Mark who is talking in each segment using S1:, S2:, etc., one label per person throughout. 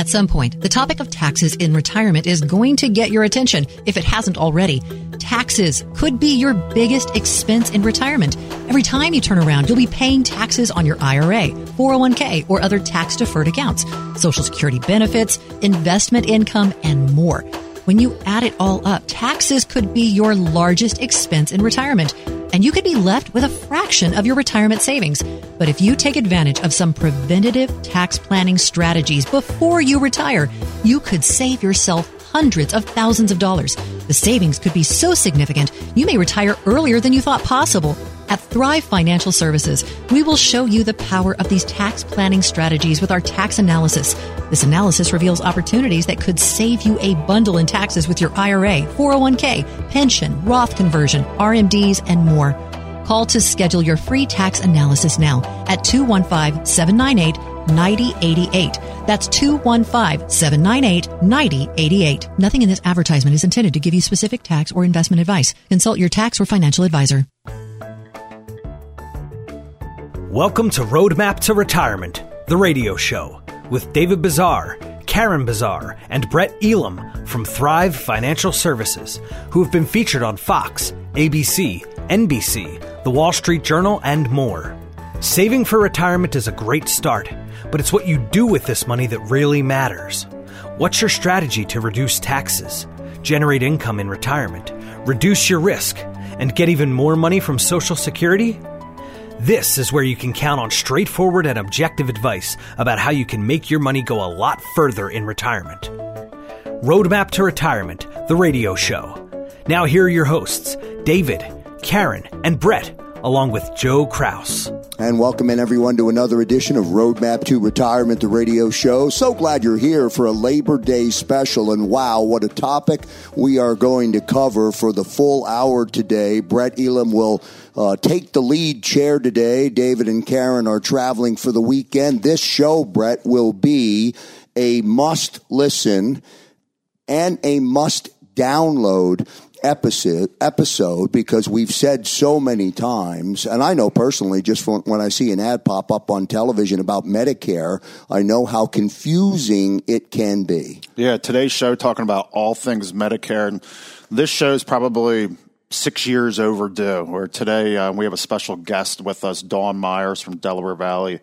S1: At some point, the topic of taxes in retirement is going to get your attention if it hasn't already. Taxes could be your biggest expense in retirement. Every time you turn around, you'll be paying taxes on your IRA, 401k, or other tax deferred accounts, Social Security benefits, investment income, and more. When you add it all up, taxes could be your largest expense in retirement and you could be left with a fraction of your retirement savings. But if you take advantage of some preventative tax planning strategies before you retire, you could save yourself hundreds of thousands of dollars. The savings could be so significant, you may retire earlier than you thought possible. At Thrive Financial Services, we will show you the power of these tax planning strategies with our tax analysis. This analysis reveals opportunities that could save you a bundle in taxes with your IRA, 401k, pension, Roth conversion, RMDs, and more. Call to schedule your free tax analysis now at 215 798 9088. That's 215 798 9088. Nothing in this advertisement is intended to give you specific tax or investment advice. Consult your tax or financial advisor.
S2: Welcome to Roadmap to Retirement, the radio show, with David Bazaar, Karen Bazaar, and Brett Elam from Thrive Financial Services, who have been featured on Fox, ABC, NBC, The Wall Street Journal, and more. Saving for retirement is a great start, but it's what you do with this money that really matters. What's your strategy to reduce taxes, generate income in retirement, reduce your risk, and get even more money from Social Security? This is where you can count on straightforward and objective advice about how you can make your money go a lot further in retirement. Roadmap to Retirement, the radio show. Now, here are your hosts, David, Karen, and Brett, along with Joe Kraus.
S3: And welcome in everyone to another edition of Roadmap to Retirement, the radio show. So glad you're here for a Labor Day special. And wow, what a topic we are going to cover for the full hour today. Brett Elam will uh, take the lead chair today. David and Karen are traveling for the weekend. This show, Brett, will be a must listen and a must download episode episode because we've said so many times, and I know personally, just when I see an ad pop up on television about Medicare, I know how confusing it can be.
S4: Yeah, today's show talking about all things Medicare, and this show is probably six years overdue. Where today uh, we have a special guest with us, Dawn Meyers from Delaware Valley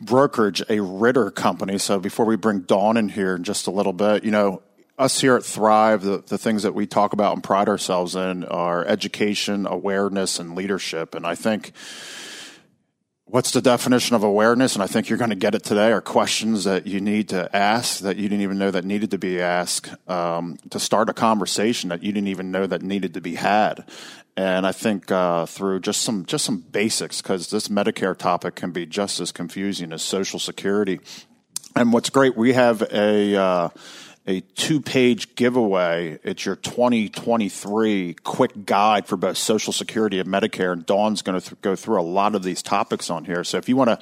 S4: Brokerage, a Ritter company. So before we bring Dawn in here in just a little bit, you know, us here at Thrive, the, the things that we talk about and pride ourselves in are education, awareness, and leadership. And I think what's the definition of awareness? And I think you're going to get it today are questions that you need to ask that you didn't even know that needed to be asked um, to start a conversation that you didn't even know that needed to be had. And I think uh, through just some just some basics, because this Medicare topic can be just as confusing as Social Security. And what's great, we have a uh, a two page giveaway. It's your 2023 quick guide for both Social Security and Medicare. And Dawn's going to th- go through a lot of these topics on here. So if you want to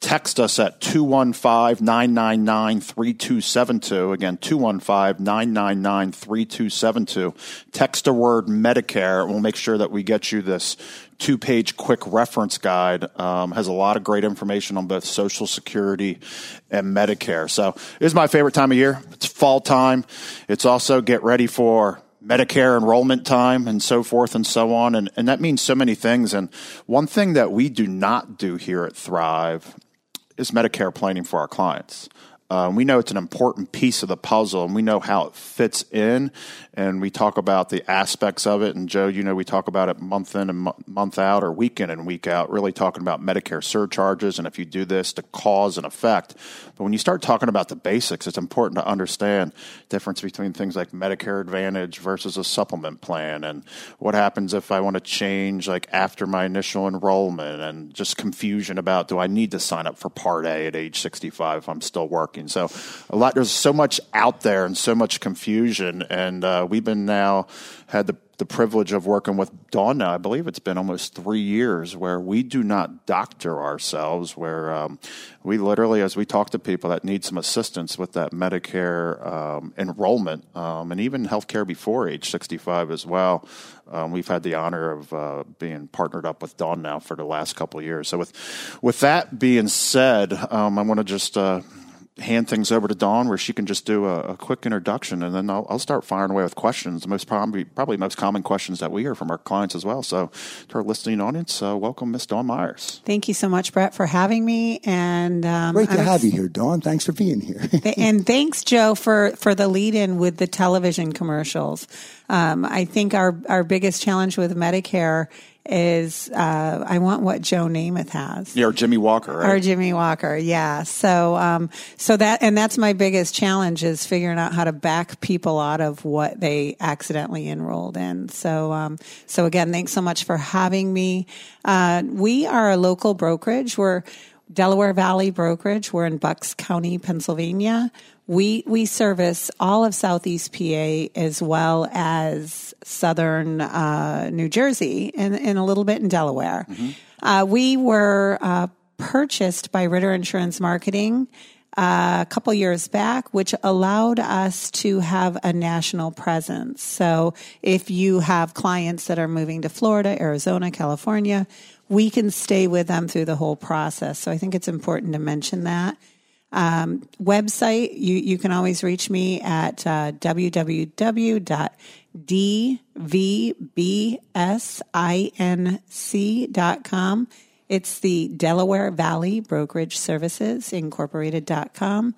S4: text us at 215 999 3272. Again, 215 999 3272. Text a word Medicare, and we'll make sure that we get you this two page quick reference guide. Um, has a lot of great information on both Social Security and Medicare. So, it is my favorite time of year. It's fall time. It's also get ready for Medicare enrollment time and so forth and so on. And, and that means so many things. And one thing that we do not do here at Thrive is Medicare planning for our clients. Um, we know it's an important piece of the puzzle, and we know how it fits in. And we talk about the aspects of it. And Joe, you know, we talk about it month in and month out, or week in and week out. Really talking about Medicare surcharges, and if you do this, the cause and effect. But when you start talking about the basics, it's important to understand difference between things like Medicare Advantage versus a supplement plan, and what happens if I want to change, like after my initial enrollment, and just confusion about do I need to sign up for Part A at age sixty-five if I'm still working so a lot there's so much out there and so much confusion, and uh, we've been now had the the privilege of working with Dawn. I believe it's been almost three years where we do not doctor ourselves, where um, we literally, as we talk to people that need some assistance with that Medicare um, enrollment um, and even healthcare before age 65 as well. Um, we've had the honor of uh, being partnered up with Dawn now for the last couple years. So with with that being said, um, I want to just uh, hand things over to Dawn where she can just do a, a quick introduction, and then I'll, I'll, start firing away with questions. The most probably probably most common questions that we hear from our clients as well. So, to our listening audience, uh, welcome, Miss Dawn Meyers.
S5: Thank you so much, Brett, for having me. And
S3: um, great to have you here, Dawn. Thanks for being here.
S5: and thanks, Joe, for for the lead in with the television commercials. Um, I think our our biggest challenge with Medicare is uh, I want what Joe Namath has.
S4: Yeah, or Jimmie Walker, right?
S5: Or Jimmie Walker, yeah. So, um, so that and that's my biggest challenge is figuring out how to back people out of what they accidentally enrolled in. So, um, so again, thanks so much for having me. Uh, we are a local brokerage. We're Delaware Valley Brokerage. We're in Bucks County, Pennsylvania. We we service all of Southeast PA as well as Southern uh, New Jersey and, and, a little bit in Delaware. Mm-hmm. Uh, we were uh, purchased by Ritter Insurance Marketing uh, a couple years back, which allowed us to have a national presence. So if you have clients that are moving to Florida, Arizona, California, we can stay with them through the whole process. So I think it's important to mention that. Um, website, you, you can always reach me at uh, www.dvbsinc.com. It's the Delaware Valley Brokerage Services Incorporated.com.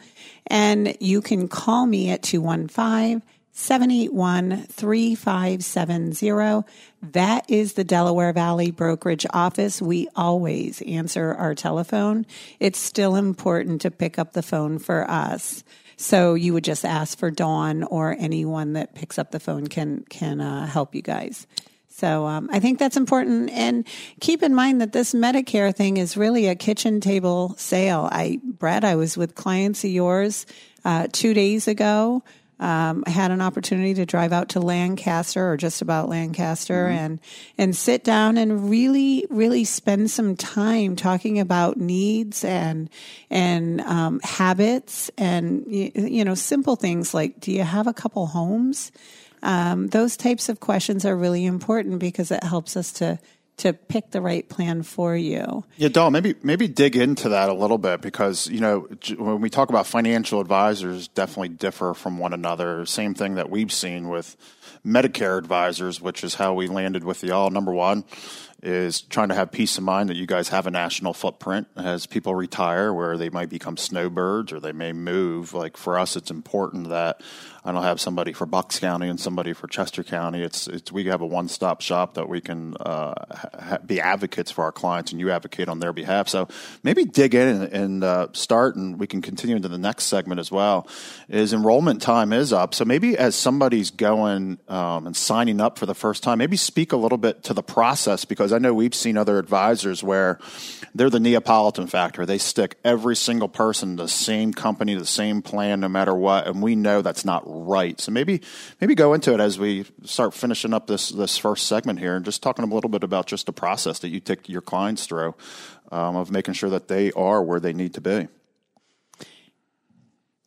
S5: And you can call me at 215 781 3570. That is the Delaware Valley Brokerage Office. We always answer our telephone. It's still important to pick up the phone for us. So you would just ask for Dawn or anyone that picks up the phone can can uh, help you guys. So um, I think that's important, and keep in mind that this Medicare thing is really a kitchen table sale. I, Brett, I was with clients of yours uh, two days ago um, I had an opportunity to drive out to Lancaster or just about Lancaster mm-hmm. and and sit down and really really spend some time talking about needs and and um, habits and you know simple things like do you have a couple homes um, those types of questions are really important because it helps us to to pick the right plan for you.
S4: Yeah, Dawn, maybe maybe dig into that a little bit because you know when we talk about financial advisors, definitely differ from one another. Same thing that we've seen with Medicare advisors, which is how we landed with the all. Number one is trying to have peace of mind that you guys have a national footprint as people retire, where they might become snowbirds or they may move. Like for us, it's important that I don't have somebody for Bucks County and somebody for Chester County. It's, it's we have a one stop shop that we can uh, ha- be advocates for our clients, and you advocate on their behalf. So maybe dig in and, and uh, start, and we can continue into the next segment as well. Is enrollment time is up, so maybe as somebody's going um, and signing up for the first time, maybe speak a little bit to the process because I know we've seen other advisors where they're the Neapolitan factor. They stick every single person to the same company, the same plan, no matter what, and we know that's not right. So maybe maybe go into it as we start finishing up this this first segment here, and just talking a little bit about just the process that you take your clients through um, of making sure that they are where they need to be.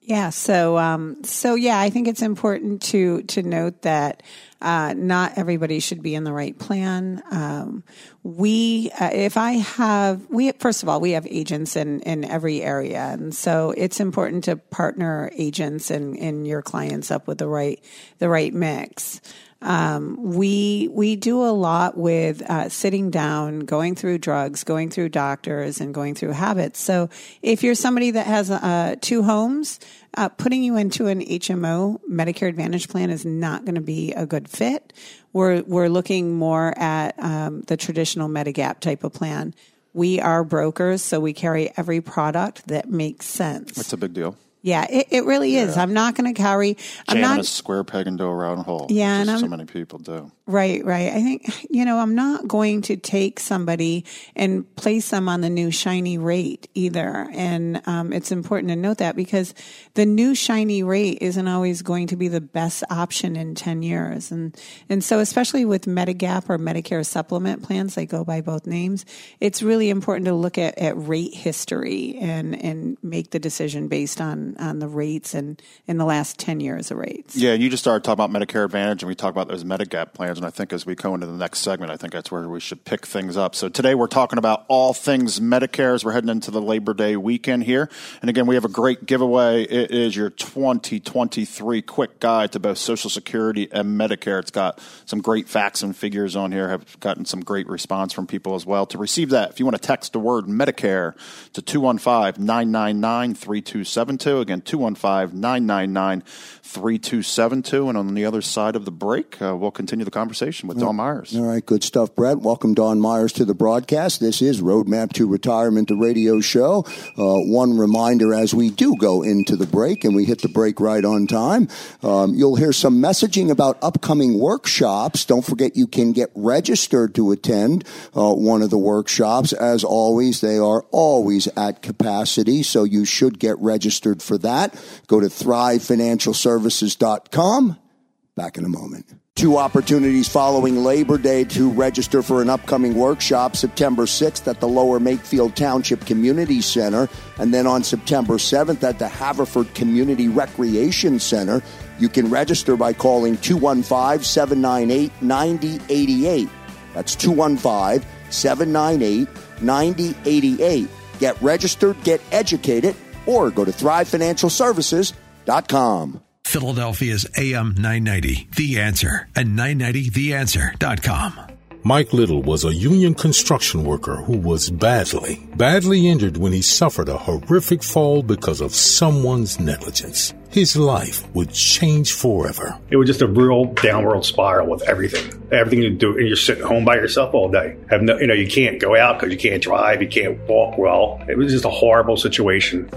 S5: Yeah. So, um, so yeah, I think it's important to to note that uh, not everybody should be in the right plan. Um, we, uh, if I have, we first of all, we have agents in in every area, and so it's important to partner agents and and your clients up with the right the right mix. Um, we we do a lot with uh, sitting down, going through drugs, going through doctors, and going through habits. So if you're somebody that has uh, two homes, uh, putting you into an HMO Medicare Advantage plan is not going to be a good fit. We're we're looking more at um, the traditional Medigap type of plan. We are brokers, so we carry every product that makes sense.
S4: That's a big deal.
S5: Yeah, it, it really is. I'm not going to carry. I'm not
S4: a square peg into a round hole.
S5: Yeah,
S4: and
S5: so
S4: many people do.
S5: Right, right. I think you know I'm not going to take somebody and place them on the new shiny rate either, and um, it's important to note that because the new shiny rate isn't always going to be the best option in ten years, and and so especially with Medigap or Medicare supplement plans, they go by both names. It's really important to look at, at rate history and and make the decision based on on, on the rates and in the last 10 years of rates.
S4: Yeah, you just started talking about Medicare Advantage and we talked about those Medigap plans. And I think as we go into the next segment, I think that's where we should pick things up. So today we're talking about all things Medicare as we're heading into the Labor Day weekend here. And again, we have a great giveaway. It is your 2023 quick guide to both Social Security and Medicare. It's got some great facts and figures on here. Have gotten some great response from people as well. To receive that, if you want to text the word Medicare to 215 999 3272. Again, 215 999 3272. And on the other side of the break, uh, we'll continue the conversation with Dawn Meyers.
S3: All right, good stuff, Brett. Welcome, Dawn Meyers, to the broadcast. This is Roadmap to Retirement, the radio show. Uh, one reminder as we do go into the break, and we hit the break right on time, um, you'll hear some messaging about upcoming workshops. Don't forget you can get registered to attend uh, one of the workshops. As always, they are always at capacity, so you should get registered for that. Go to thrivefinancialservices.com. Back in a moment. Two opportunities following Labor Day to register for an upcoming workshop September 6th at the Lower Makefield Township Community Center, and then on September 7th at the Haverford Community Recreation Center. You can register by calling 215 798 9088. That's 215 798 9088. Get registered, get educated, or go to thrivefinancialservices.com.
S6: Philadelphia's AM 990, The Answer, and 990theanswer.com.
S7: Mike Little was a union construction worker who was badly, badly injured when he suffered a horrific fall because of someone's negligence. His life would change forever.
S8: It was just a real downward spiral with everything. Everything you do, and you're sitting home by yourself all day. Have no, you know, you can't go out because you can't drive, you can't walk well. It was just a horrible situation.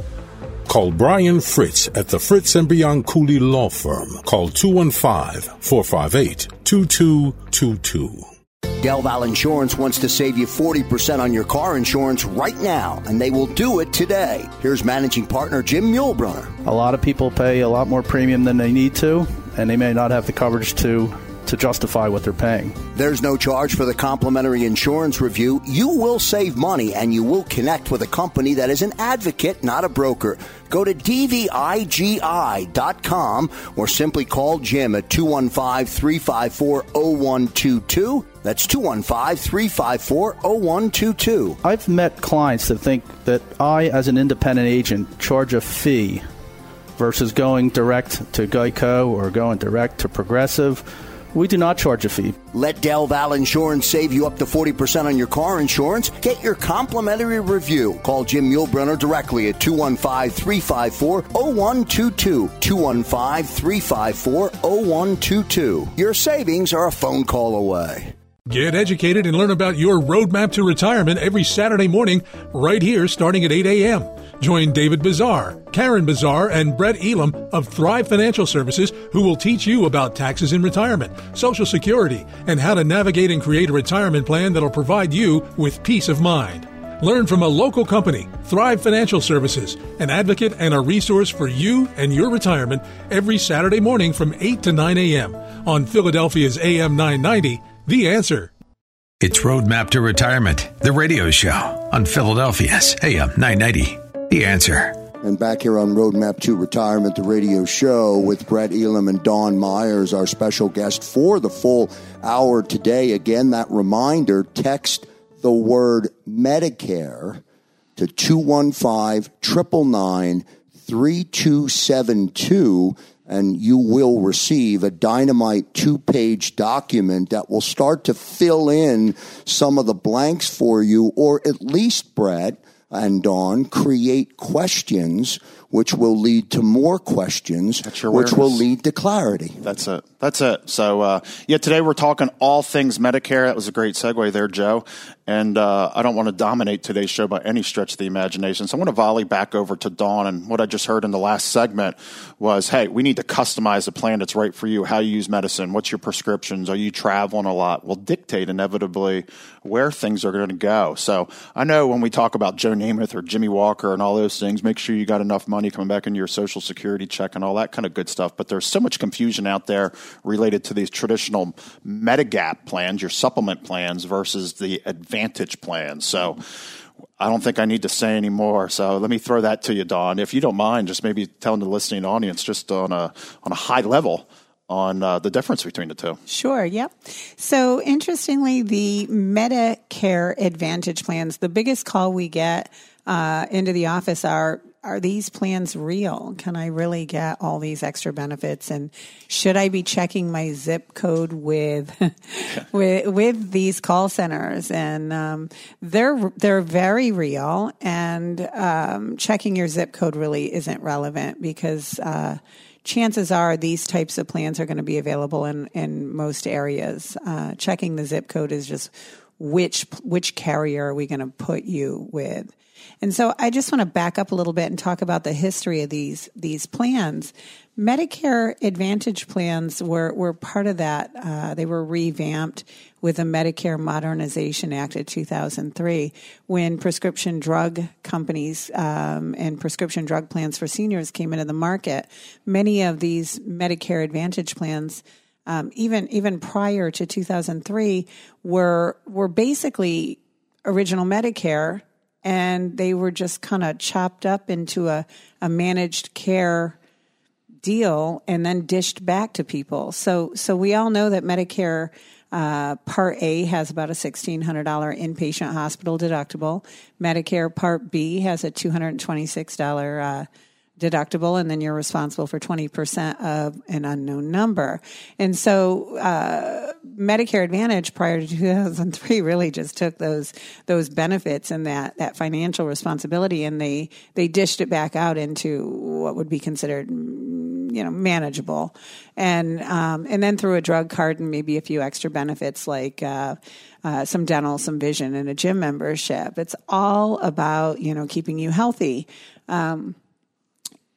S7: Call Brian Fritz at the Fritz and Bianculli Law Firm. Call 215-458-2222.
S3: Del Val Insurance wants to save you 40% on your car insurance right now, and they will do it today. Here's managing partner Jim Muehlbrunner.
S9: A lot of people pay a lot more premium than they need to, and they may not have the coverage to to justify what they're paying.
S3: There's no charge for the complimentary insurance review. You will save money and you will connect with a company that is an advocate, not a broker. Go to dvigi.com or simply call Jim at 215 354 0122. That's 215 354 0122.
S9: I've met clients that think that I, as an independent agent, charge a fee versus going direct to Geico or going direct to Progressive we do not charge a fee.
S3: Let Del Val Insurance save you up to 40% on your car insurance. Get your complimentary review. Call Jim Muehlbrunner directly at 215 354 0122. 215 354 0122. Your savings are a phone call away.
S10: Get educated and learn about your roadmap to retirement every Saturday morning, right here, starting at 8 a.m. Join David Bazaar, Karen Bazaar, and Brett Elam of Thrive Financial Services, who will teach you about taxes in retirement, Social Security, and how to navigate and create a retirement plan that'll provide you with peace of mind. Learn from a local company, Thrive Financial Services, an advocate and a resource for you and your retirement every Saturday morning from 8 to 9 a.m. on Philadelphia's AM 990, The Answer.
S6: It's Roadmap to Retirement, the radio show on Philadelphia's AM 990. The answer.
S3: And back here on Roadmap to Retirement, the radio show with Brett Elam and Dawn Meyers, our special guest for the full hour today. Again, that reminder text the word Medicare to 215 999 3272 and you will receive a dynamite two page document that will start to fill in some of the blanks for you, or at least, Brett, and Dawn create questions which will lead to more questions, which will lead to clarity.
S4: That's it. That's it. So, uh, yeah, today we're talking all things Medicare. That was a great segue there, Joe. And uh, I don't want to dominate today's show by any stretch of the imagination. So I want to volley back over to Dawn. And what I just heard in the last segment was, hey, we need to customize a plan that's right for you. How you use medicine? What's your prescriptions? Are you traveling a lot? Will dictate inevitably where things are going to go. So I know when we talk about Joe Namath or Jimmie Walker and all those things, make sure you got enough money coming back into your social security check and all that kind of good stuff. But there's so much confusion out there related to these traditional Medigap plans, your supplement plans versus the Advantage plans. So I don't think I need to say any more. So let me throw that to you, Dawn, If you don't mind, just maybe telling the listening audience just on a on a high level on uh, the difference between the two.
S5: Sure, yep. So interestingly, the Medicare Advantage plans, the biggest call we get uh, into the office are are these plans real? Can I really get all these extra benefits? And should I be checking my zip code with with with these call centers? And um, they're they're very real. And um, checking your zip code really isn't relevant because. Uh, chances are these types of plans are going to be available in, in most areas. Uh, checking the zip code is just which which carrier are we going to put you with. And so I just want to back up a little bit and talk about the history of these these plans. Medicare Advantage plans were were part of that. Uh, they were revamped with the Medicare Modernization Act of 2003 when prescription drug companies um, and prescription drug plans for seniors came into the market. Many of these Medicare Advantage plans. Um, even even prior to 2003, were were basically original Medicare and they were just kind of chopped up into a, a managed care deal and then dished back to people. So, so we all know that Medicare uh, Part A has about a $1,600 inpatient hospital deductible. Medicare Part B has a $226 uh, deductible, and then you're responsible for 20% of an unknown number. And so, uh, Medicare Advantage prior to 2003 really just took those those benefits and that that financial responsibility, and they they dished it back out into what would be considered you know manageable, and um, and then through a drug card and maybe a few extra benefits like. Uh, uh, some dental, some vision, and a gym membership. It's all about you know keeping you healthy. Um,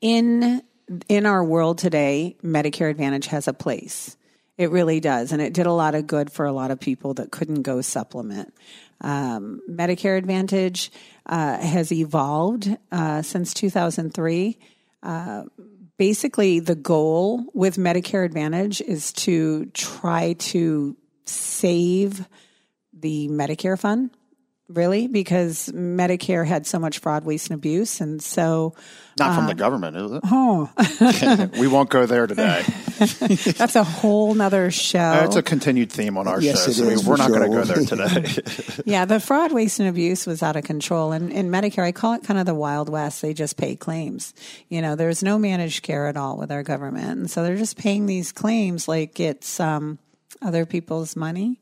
S5: in in our world today, Medicare Advantage has a place. It really does, and it did a lot of good for a lot of people that couldn't go supplement. Um, Medicare Advantage uh, has evolved uh, since 2003. Uh, basically, the goal with Medicare Advantage is to try to save the Medicare fund really because Medicare had so much fraud, waste, and abuse, and so
S4: not from uh, the government, is it?
S5: Oh,
S4: we won't go there today.
S5: That's a whole nother show. Uh,
S4: it's a continued theme on our
S3: yes,
S4: show, so we, are not sure. going to go there today.
S5: yeah, the fraud, waste, and abuse was out of control, and in Medicare, I call it kind of the Wild West. They just pay claims. You know, there's no managed care at all with our government, and so they're just paying these claims like it's um, other people's money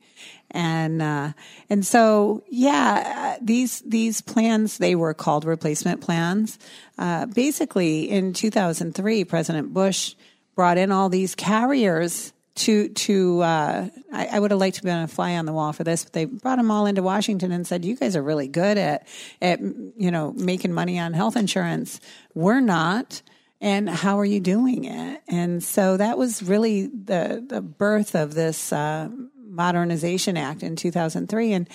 S5: and uh, and so yeah, these these plans they were called replacement plans. Uh, basically, in 2003, President Bush brought in all these carriers to to uh, I, I, would have liked to be on a fly on the wall for this, but they brought them all into Washington and said, "You guys are really good at at you know making money on health insurance. We're not." And how are you doing it? And so that was really the the birth of this uh, Modernization Act in 2003. And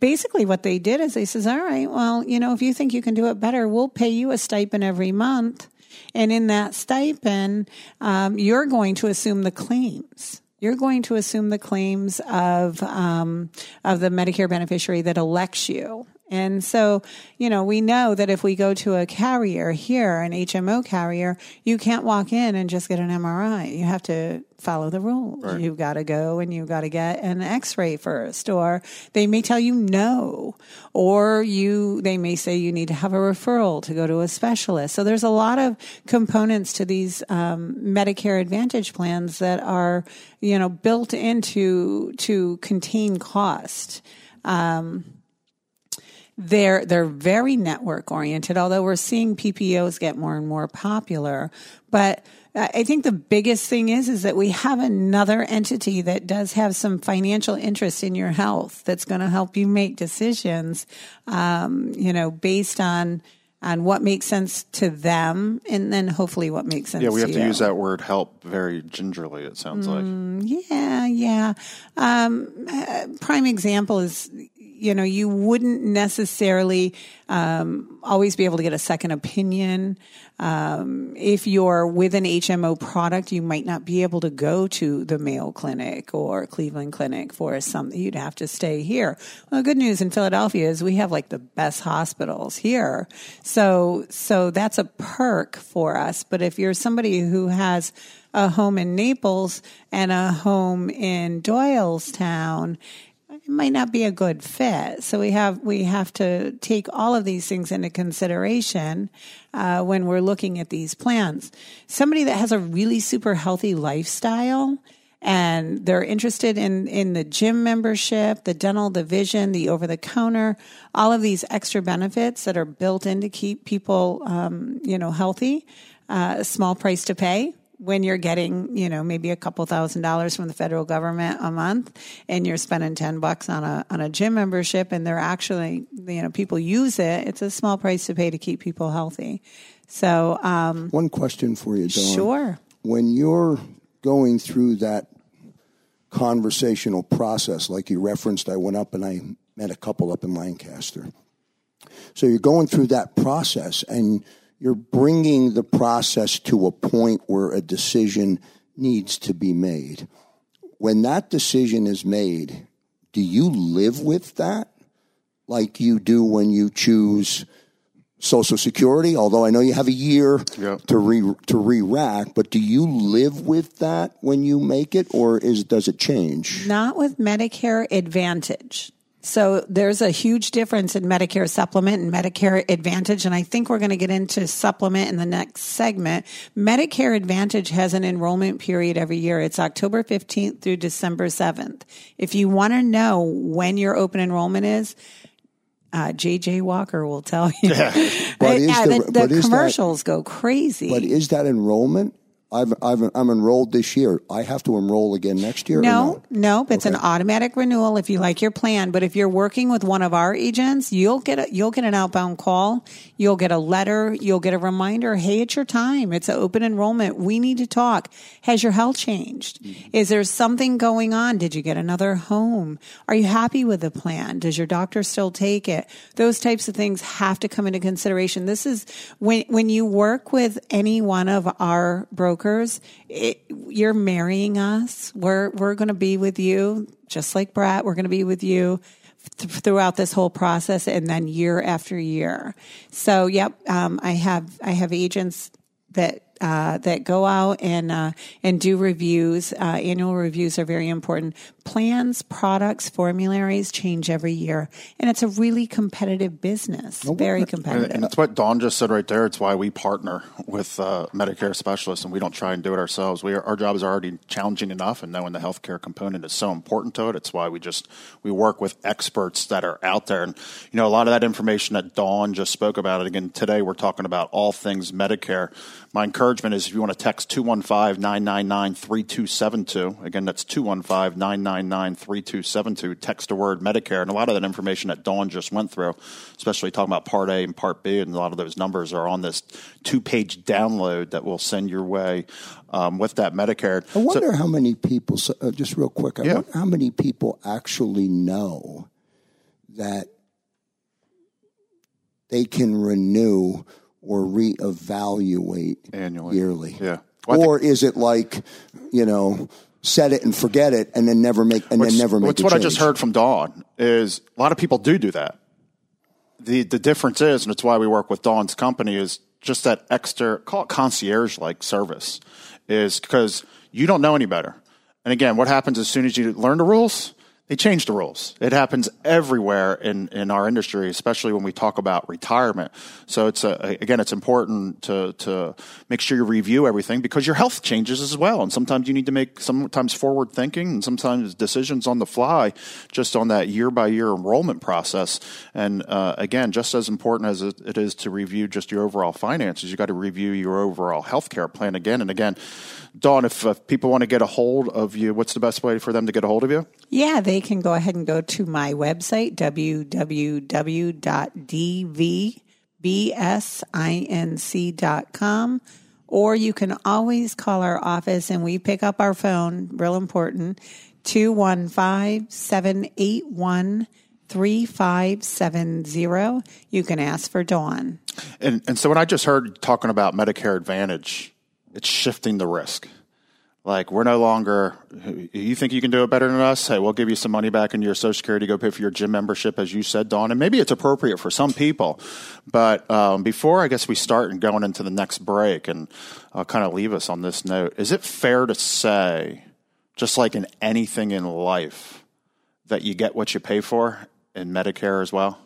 S5: basically what they did is they says, all right, well, you know, if you think you can do it better, we'll pay you a stipend every month. And in that stipend, um, you're going to assume the claims you're going to assume the claims of um, of the Medicare beneficiary that elects you. And so, you know, we know that if we go to a carrier here, an HMO carrier, you can't walk in and just get an MRI. You have to follow the rules. Right. You've got to go and you've got to get an x-ray first or they may tell you no or you they may say you need to have a referral to go to a specialist. So there's a lot of components to these um, Medicare Advantage plans that are, you know, built into to contain cost. Um, they're they're very network oriented. Although we're seeing PPOs get more and more popular, but I think the biggest thing is is that we have another entity that does have some financial interest in your health that's going to help you make decisions, um, you know, based on on what makes sense to them, and then hopefully what makes sense.
S4: Yeah, we have
S5: to,
S4: to use that word "help" very gingerly. It sounds mm,
S5: like. Yeah, yeah. Um, uh, prime example is you know, you wouldn't necessarily um, always be able to get a second opinion. Um, if you're with an HMO product, you might not be able to go to the Mayo Clinic or Cleveland Clinic for something. You'd have to stay here. Well, the good news in Philadelphia is we have like the best hospitals here. So, so that's a perk for us. But if you're somebody who has a home in Naples and a home in Doylestown, it might not be a good fit. So we have we have to take all of these things into consideration uh, when we're looking at these plans. Somebody that has a really super healthy lifestyle and they're interested in in the gym membership, the dental, the vision, the over the counter, all of these extra benefits that are built in to keep people um, you know healthy. Uh, small price to pay when you're getting, you know, maybe a couple thousand dollars from the federal government a month and you're spending 10 bucks on a, on a gym membership and they're actually, you know, people use it, it's a small price to pay to keep people healthy. So, um,
S3: one question for you, Dawn.
S5: Sure.
S3: When you're going through that conversational process, like you referenced, I went up and I met a couple up in Lancaster. So you're going through that process and you're bringing the process to a point where a decision needs to be made. When that decision is made, do you live with that like you do when you choose Social Security? Although I know you have a year to re to re-rack, but do you live with that when you make it, or is does it change?
S5: Not with Medicare Advantage. So there's a huge difference in Medicare supplement and Medicare Advantage. And I think we're going to get into supplement in the next segment. Medicare Advantage has an enrollment period every year. It's October 15th through December 7th. If you want to know when your open enrollment is, uh, JJ Walker will tell you. Yeah.
S3: but
S5: yeah,
S3: the,
S5: the, the
S3: but
S5: commercials
S3: that,
S5: go crazy.
S3: But is that enrollment I've, I've, I'm enrolled this year. I have to enroll again next year?
S5: No, no, it's okay. an automatic renewal if you like your plan. But if you're working with one of our agents, you'll get a, you'll get an outbound call. You'll get a letter. You'll get a reminder. Hey, it's your time. It's an open enrollment. We need to talk. Has your health changed? Mm-hmm. Is there something going on? Did you get another home? Are you happy with the plan? Does your doctor still take it? Those types of things have to come into consideration. This is when when you work with any one of our brokers it, you're marrying us. We're we're going to be with you, just like Brett. We're going to be with you th- throughout this whole process, and then year after year. So, yep, um, I have I have agents that uh, that go out and uh, and do reviews. Uh, annual reviews are very important. Plans, products, formularies change every year, and it's a really competitive business. very competitive.
S4: And, it's what Dawn just said right there. It's why we partner with uh, Medicare specialists, and we don't try and do it ourselves. We are, our job is already challenging enough, and knowing the healthcare component is so important to it. It's why we just we work with experts that are out there, and you know a lot of that information that Dawn just spoke about. It again today, we're talking about all things Medicare. My encouragement is if you want to text 215 999 3272, again, that's 215 999 3272, text the word Medicare. And a lot of that information that Dawn just went through, especially talking about Part A and Part B, and a lot of those numbers are on this two page download that we'll send your way um, with that Medicare.
S3: I wonder so, how many people, uh, just real quick, I yeah. wonder how many people actually know that they can renew or reevaluate
S4: annually
S3: yearly?
S4: Yeah.
S3: Well, or think, is it like, you know, set it and forget it and then never make and then never make
S4: What's
S3: what
S4: change. I just heard from Dawn is a lot of people do do that. The the difference is, and it's why we work with Dawn's company, is just that extra call it concierge like service, is because you don't know any better. And again, what happens as soon as you learn the rules? They change the rules. It happens everywhere in, in our industry, especially when we talk about retirement. So it's a, again, it's important to, to make sure you review everything because your health changes as well. And sometimes you need to make sometimes forward thinking and sometimes decisions on the fly just on that year by year enrollment process. And uh, again, just as important as it is to review just your overall finances, you got to review your overall health care plan again and again. Dawn, if, if people want to get a hold of you, what's the best way for them to get a hold of you?
S5: Yeah, they can go ahead and go to my website, www.dvbsinc.com, or you can always call our office and we pick up our phone, real important, 215 781 3570. You can ask for Dawn.
S4: And, and so when I just heard talking about Medicare Advantage, it's shifting the risk. Like we're no longer. You think you can do it better than us? Hey, we'll give you some money back into your Social Security. Go pay for your gym membership, as you said, Dawn. And maybe it's appropriate for some people. But um, before I guess we start and going into the next break, and I'll kind of leave us on this note. Is it fair to say, just like in anything in life, that you get what you pay for in Medicare as well?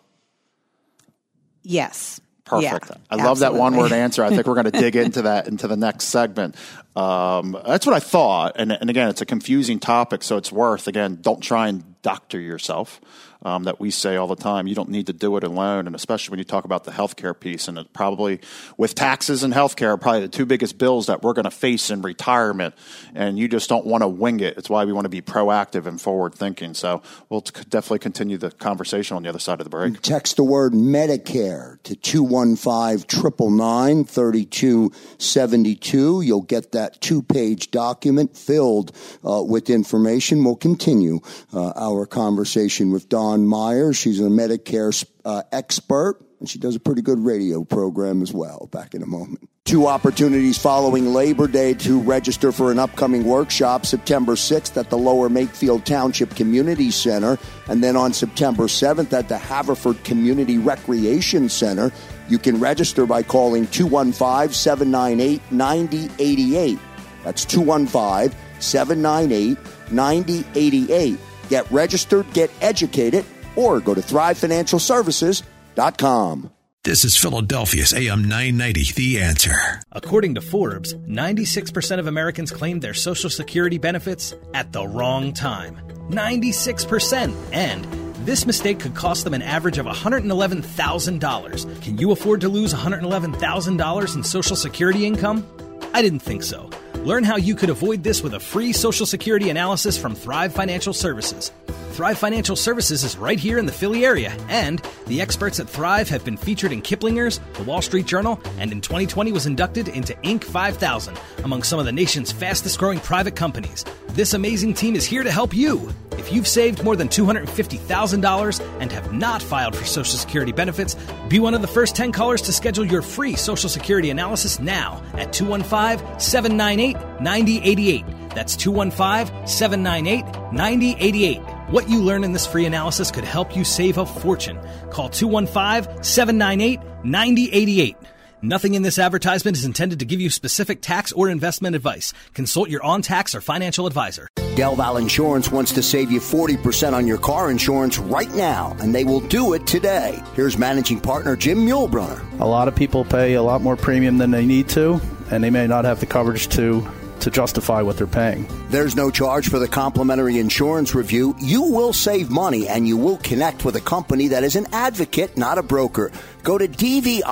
S5: Yes.
S4: Perfect.
S5: Yeah,
S4: I love that one word answer. I think we're going to dig into that into the next segment. Um, that's what I thought. And, and again, it's a confusing topic, so it's worth, again, don't try and doctor yourself. Um, that we say all the time, you don't need to do it alone, and especially when you talk about the healthcare piece, and probably with taxes and healthcare, are probably the two biggest bills that we're going to face in retirement, and you just don't want to wing it. It's why we want to be proactive and forward thinking. So we'll t- definitely continue the conversation on the other side of the break.
S3: Text the word Medicare to 215 3272. You'll get that two page document filled uh, with information. We'll continue uh, our conversation with Dawn Meyer. She's a Medicare uh, expert, and she does a pretty good radio program as well. Back in a moment. Two opportunities following Labor Day to register for an upcoming workshop September 6th at the Lower Makefield Township Community Center, and then on September 7th at the Haverford Community Recreation Center. You can register by calling 215 798 9088. That's 215 798 9088. Get registered, get educated, or go to thrivefinancialservices.com.
S6: This is Philadelphia's AM 990, The Answer.
S2: According to Forbes, 96% of Americans claimed their Social Security benefits at the wrong time. 96%! And this mistake could cost them an average of $111,000. Can you afford to lose $111,000 in Social Security income? I didn't think so. Learn how you could avoid this with a free Social Security analysis from Thrive Financial Services. Thrive Financial Services is right here in the Philly area, and the experts at Thrive have been featured in Kiplinger's, The Wall Street Journal, and in 2020 was inducted into Inc. 5000 among some of the nation's fastest growing private companies. This amazing team is here to help you. If you've saved more than $250,000 and have not filed for Social Security benefits, be one of the first 10 callers to schedule your free Social Security analysis now at 215 798 9088. That's 215 798 9088. What you learn in this free analysis could help you save a fortune. Call 215 798 9088. Nothing in this advertisement is intended to give you specific tax or investment advice. Consult your on tax or financial advisor.
S3: Delval Insurance wants to save you 40% on your car insurance right now, and they will do it today. Here's managing partner Jim Muehlbrunner.
S9: A lot of people pay a lot more premium than they need to, and they may not have the coverage to to justify what they're paying.
S3: There's no charge for the complimentary insurance review. You will save money and you will connect with a company that is an advocate, not a broker. Go to dvigi.com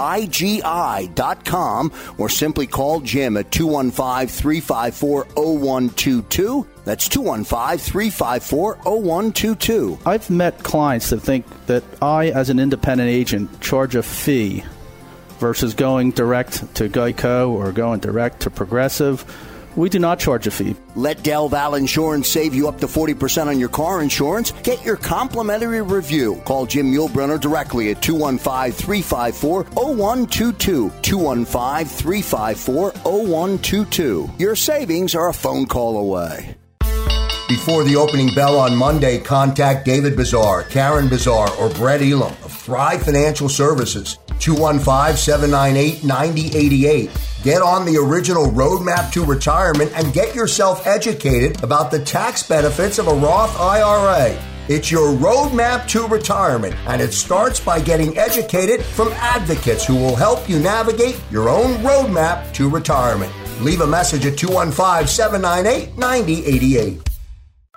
S3: or simply call Jim at 215 354 0122. That's 215 354 0122.
S9: I've met clients that think that I, as an independent agent, charge a fee versus going direct to Geico or going direct to Progressive. We do not charge a fee.
S3: Let Del Val Insurance save you up to 40% on your car insurance. Get your complimentary review. Call Jim Muehlbrunner directly at 215 354 0122. 215 354 0122. Your savings are a phone call away. Before the opening bell on Monday, contact David Bazaar, Karen Bazaar, or Brett Elam of Thrive Financial Services. 215 798 9088. Get on the original roadmap to retirement and get yourself educated about the tax benefits of a Roth IRA. It's your roadmap to retirement, and it starts by getting educated from advocates who will help you navigate your own roadmap to retirement. Leave a message at 215 798 9088.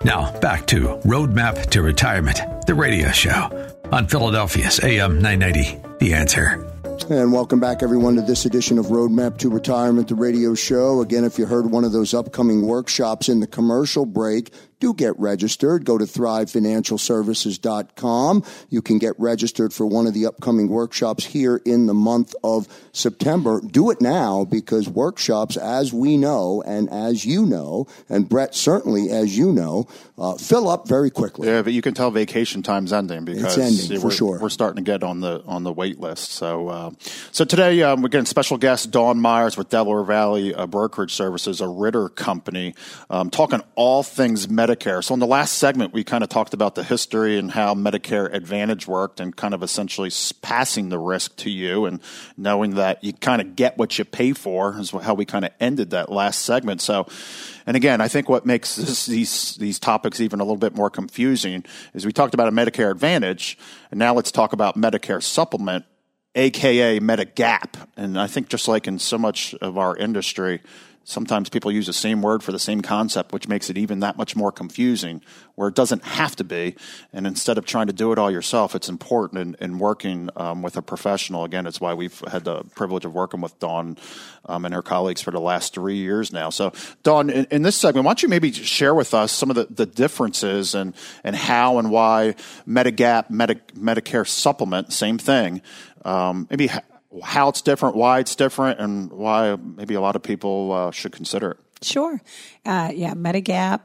S6: Now, back to Roadmap to Retirement, the radio show on Philadelphia's AM 990, The Answer.
S3: And welcome back, everyone, to this edition of Roadmap to Retirement, the radio show. Again, if you heard one of those upcoming workshops in the commercial break, do get registered. Go to thrivefinancialservices.com. You can get registered for one of the upcoming workshops here in the month of September. Do it now because workshops, as we know and as you know, and Brett certainly as you know, uh, fill up very quickly.
S4: Yeah, but you can tell vacation time's ending because
S3: it's ending,
S4: we're,
S3: for sure.
S4: we're starting to get on the on the wait list. So, uh, so today um, we're getting special guest Dawn Meyers with Delaware Valley uh, Brokerage Services, a Ritter company, um, talking all things medical Medicare. So in the last segment, we kind of talked about the history and how Medicare Advantage worked and kind of essentially passing the risk to you and knowing that you kind of get what you pay for is how we kind of ended that last segment. So, and again, I think what makes this, these these topics even a little bit more confusing is we talked about a Medicare Advantage, and now let's talk about Medicare Supplement, aka Medigap. And I think just like in so much of our industry, sometimes people use the same word for the same concept, which makes it even that much more confusing, where it doesn't have to be. And instead of trying to do it all yourself, it's important in, in working um, with a professional. Again, it's why we've had the privilege of working with Dawn um, and her colleagues for the last three years now. So, Dawn, in, in, this segment, why don't you maybe share with us some of the, the differences and, and how and why Medigap, Medi- Medicare supplement, same thing, um, maybe how it's different, why it's different, and why maybe a lot of people uh, should consider it.
S5: Sure. Uh, yeah, Medigap,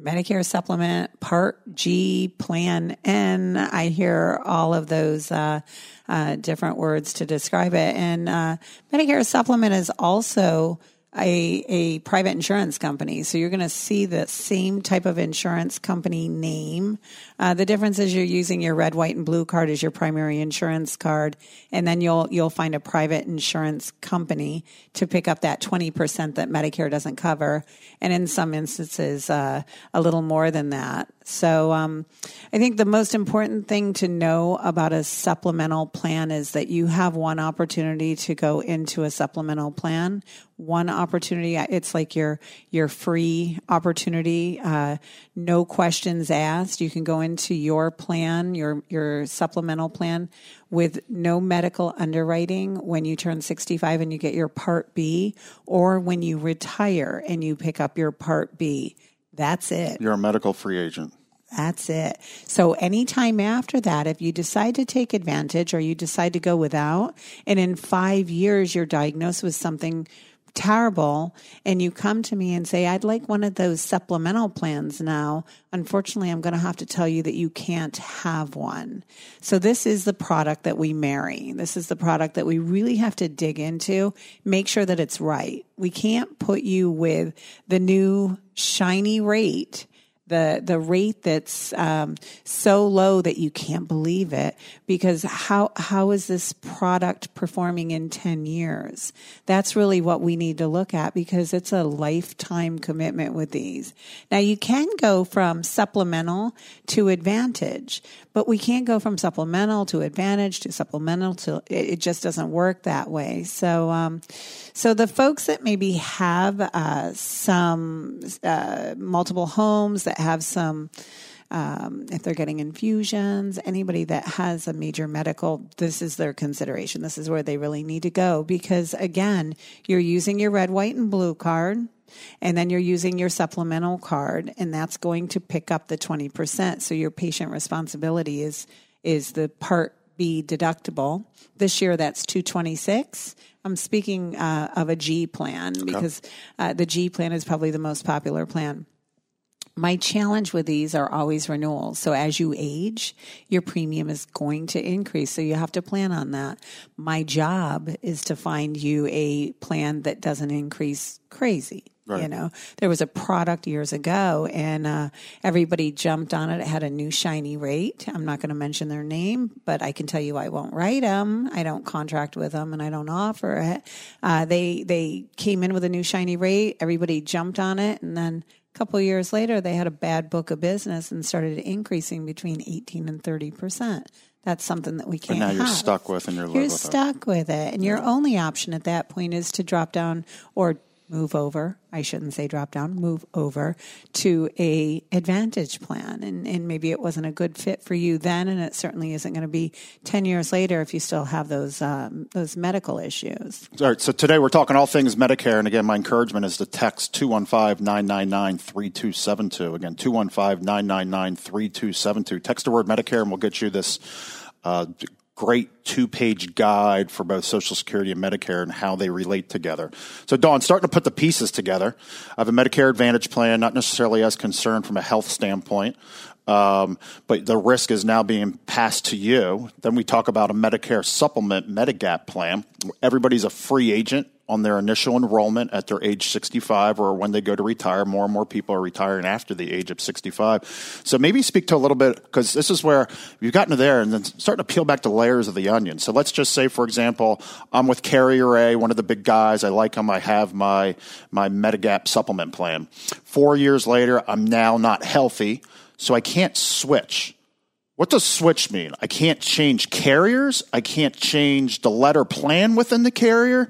S5: Medicare supplement, Part G, Plan N. I hear all of those uh, uh different words to describe it. And uh, Medicare supplement is also a, a private insurance company. So you're going to see the same type of insurance company name. Uh, the difference is you're using your red, white, and blue card as your primary insurance card, and then you'll you'll find a private insurance company to pick up that twenty percent that Medicare doesn't cover, and in some instances, uh, a little more than that. So um, I think the most important thing to know about a supplemental plan is that you have one opportunity to go into a supplemental plan. One opportunity. It's like your your free opportunity. Uh, no questions asked. You can go into your plan, your your supplemental plan, with no medical underwriting when you turn 65 and you get your Part B, or when you retire and you pick up your Part B. That's it.
S4: You're a medical free agent.
S5: That's it. So anytime after that, if you decide to take advantage or you decide to go without, and in five years you're diagnosed with something terrible and you come to me and say, I'd like one of those supplemental plans now, unfortunately, I'm going to have to tell you that you can't have one. So this is the product that we marry. This is the product that we really have to dig into, make sure that it's right. We can't put you with the new shiny rate the the rate that's um, so low that you can't believe it. Because how how is this product performing in 10 years? That's really what we need to look at because it's a lifetime commitment with these. Now you can go from supplemental to advantage but we can't go from supplemental to advantage to supplemental to it, it just doesn't work that way so um, so the folks that maybe have uh, some uh, multiple homes that have some um, if they're getting infusions, anybody that has a major medical, this is their consideration. This is where they really need to go because, again, you're using your red, white, and blue card. And then you're using your supplemental card, and that's going to pick up the 20%. So your patient responsibility is is the part B deductible. This year that's 226. I'm speaking uh, of a G plan because uh, the G plan is probably the most popular plan my challenge with these are always renewals. So as you age, your premium is going to increase. So you have to plan on that. My job is to find you a plan that doesn't increase crazy. Right. You know, there was a product years ago and uh, everybody jumped on it. It had a new shiny rate. I'm not going to mention their name, but I can tell you I won't write them. I don't contract with them and I don't offer it. Uh, they, they came in with a new shiny rate. Everybody jumped on it and then a couple years later, they had a bad book of business and started increasing between 18 and 30 percent. That's something that we can't.
S4: But now
S5: you're
S4: have. stuck with, and you're
S5: you're
S4: with
S5: stuck
S4: it.
S5: with it, and yeah. your only option at that point is to drop down or move over i shouldn't say drop down move over to a advantage plan. And, and maybe it wasn't a good fit for you then and it certainly isn't going to be 10 years later if you still have those um, those medical issues.
S4: All right so today we're talking all things medicare and again my encouragement is to text 215-999-3272 again 215-999-3272 text the word medicare and we'll get you this uh, great two page guide for both Social Security and Medicare and how they relate together. So, Dawn, starting to put the pieces together. I have a Medicare Advantage plan, not necessarily as concerned from a health standpoint. Um, but the risk is now being passed to you. Then we talk about a Medicare supplement Medigap plan. Everybody's a free agent on their initial enrollment at their age 65 or when they go to retire. More and more people are retiring after the age of 65. So maybe speak to a little bit, because this is where you've gotten to there and then starting to peel back the layers of the onion. So let's just say, for example, I'm with Carrier A, one of the big guys. I like them. I have my, my Medigap supplement plan. Four years later, I'm now not healthy, so I can't switch. What does switch mean? I can't change carriers. I can't change the letter plan within the carrier.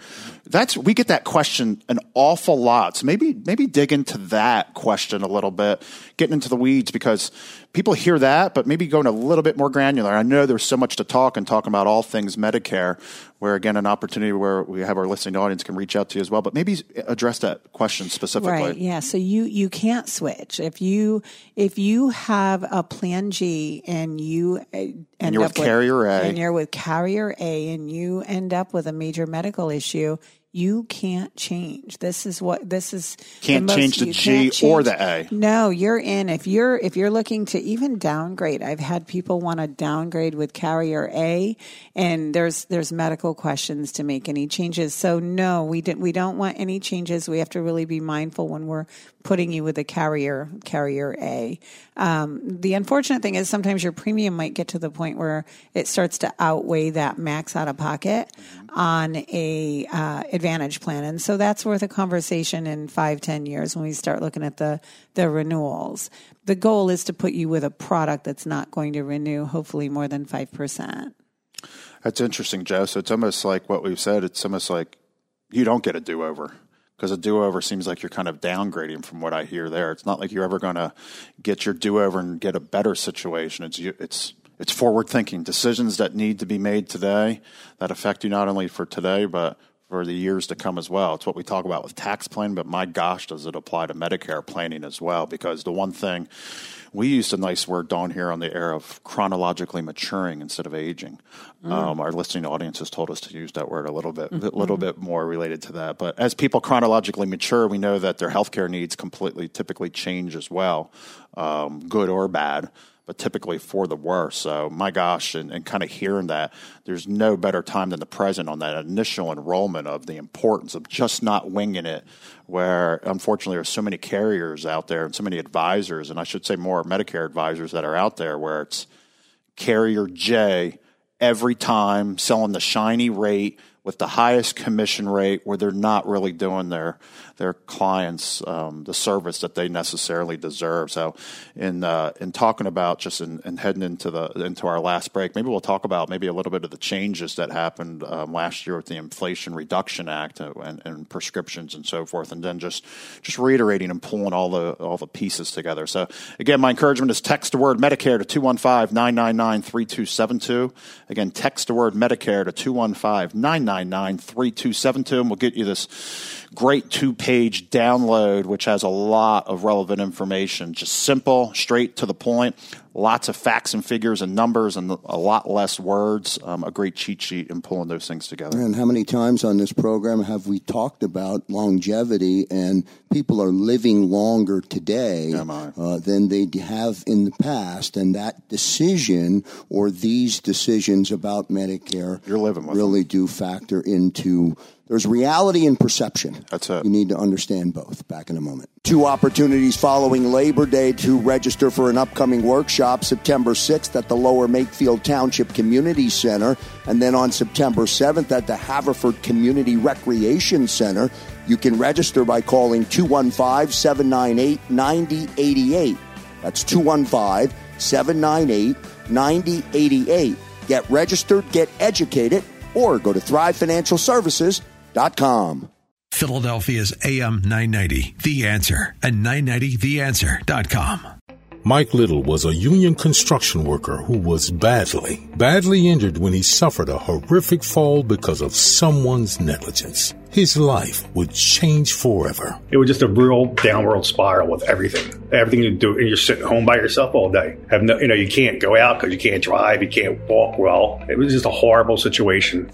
S4: That's we get that question an awful lot. So maybe maybe dig into that question a little bit, getting into the weeds because people hear that, but maybe going a little bit more granular. I know there's so much to talk and talking about all things Medicare, where again, an opportunity where we have our listening audience can reach out to you as well, but maybe address that question specifically.
S5: Right. Yeah. So you, you can't switch. If you, if you have a plan G and you uh, end
S4: and you're
S5: up
S4: with carrier A
S5: and you're with carrier A and you end up with a major medical issue, you can't change. This is what this is.
S4: Can't
S5: the most,
S4: change the G
S5: change,
S4: or the A.
S5: No, you're in. If you're if you're looking to even downgrade, I've had people want to downgrade with carrier A, and there's there's medical questions to make any changes. So no, we didn't. We don't want any changes. We have to really be mindful when we're putting you with a carrier carrier A. Um, the unfortunate thing is sometimes your premium might get to the point where it starts to outweigh that max out of pocket mm-hmm. on a uh, advantage plan, and so that's worth a conversation in five ten years when we start looking at the the renewals. The goal is to put you with a product that's not going to renew, hopefully more than five percent.
S4: That's interesting, Joe. So it's almost like what we've said. It's almost like you don't get a do over because a do over seems like you're kind of downgrading from what I hear there. It's not like you're ever going to get your do over and get a better situation. It's it's it's forward thinking decisions that need to be made today that affect you not only for today but for the years to come as well. It's what we talk about with tax planning, but my gosh, does it apply to Medicare planning as well? Because the one thing we used a nice word down here on the air of chronologically maturing instead of aging. Mm. Um, our listening audience has told us to use that word a little bit, a mm-hmm. little bit more related to that. But as people chronologically mature, we know that their healthcare needs completely, typically change as well, um, good or bad but typically for the worse. So, my gosh, and, and kind of hearing that, there's no better time than the present on that initial enrollment of the importance of just not winging it. Where unfortunately, there's so many carriers out there and so many advisors, and I should say more Medicare advisors that are out there where it's carrier J every time selling the shiny rate with the highest commission rate where they're not really doing their their clients um, the service that they necessarily deserve. So, in uh, in talking about just in, in, heading into the into our last break, maybe we'll talk about maybe a little bit of the changes that happened um, last year with the Inflation Reduction Act and, and, prescriptions and so forth, and then just just reiterating and pulling all the all the pieces together. So, again, my encouragement is text the word Medicare to 215 999 3272. Again, text the word Medicare to 215 999 999 3272. And we'll get you this great two page download, which has a lot of relevant information. Just simple, straight to the point, lots of facts and figures and numbers, and a lot less words. Um, a great cheat sheet in pulling those things together.
S3: And how many times on this program have we talked about longevity and people are living longer today uh, than they have in the past? And that decision or these decisions about Medicare
S4: You're living
S3: really
S4: them.
S3: do factor into there's reality and perception.
S4: That's it.
S3: You need to understand both. Back in a moment. Two opportunities following Labor Day to register for an upcoming workshop September 6th at the Lower Makefield Township Community Center, and then on September 7th at the Haverford Community Recreation Center. You can register by calling 215 798 9088. That's 215 798 9088. Get registered, get educated, or go to Thrive Financial Services com.
S6: Philadelphia's AM 990, The Answer, and 990theanswer.com.
S7: Mike Little was a union construction worker who was badly, badly injured when he suffered a horrific fall because of someone's negligence. His life would change forever.
S8: It was just a real downward spiral with everything. Everything you do, and you're sitting home by yourself all day. Have no, you know, you can't go out because you can't drive, you can't walk well. It was just a horrible situation.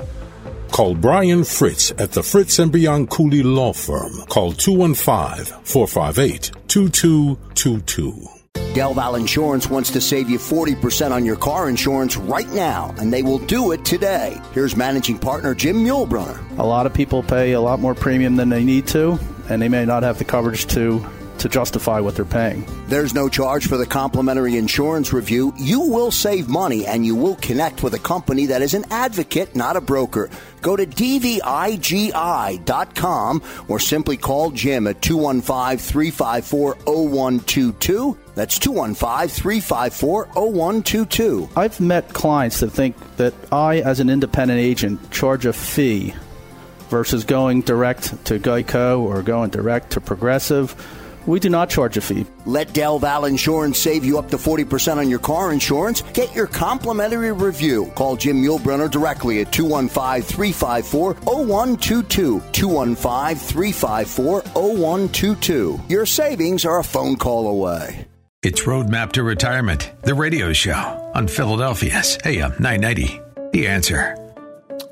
S7: Call Brian Fritz at the Fritz and Bianculli Law Firm. Call 215-458-2222.
S3: Del Val Insurance wants to save you 40% on your car insurance right now, and they will do it today. Here's managing partner Jim Muehlbrunner.
S9: A lot of people pay a lot more premium than they need to, and they may not have the coverage to to justify what they're paying.
S3: There's no charge for the complimentary insurance review. You will save money and you will connect with a company that is an advocate, not a broker. Go to dvigi.com or simply call Jim at 215 354 0122. That's 215 354 0122.
S9: I've met clients that think that I, as an independent agent, charge a fee versus going direct to Geico or going direct to Progressive we do not charge a fee.
S3: Let Del Val Insurance save you up to 40% on your car insurance. Get your complimentary review. Call Jim Muehlbrunner directly at 215 354 0122. 215 354 0122. Your savings are a phone call away.
S6: It's Roadmap to Retirement, the radio show on Philadelphia's AM 990. The answer.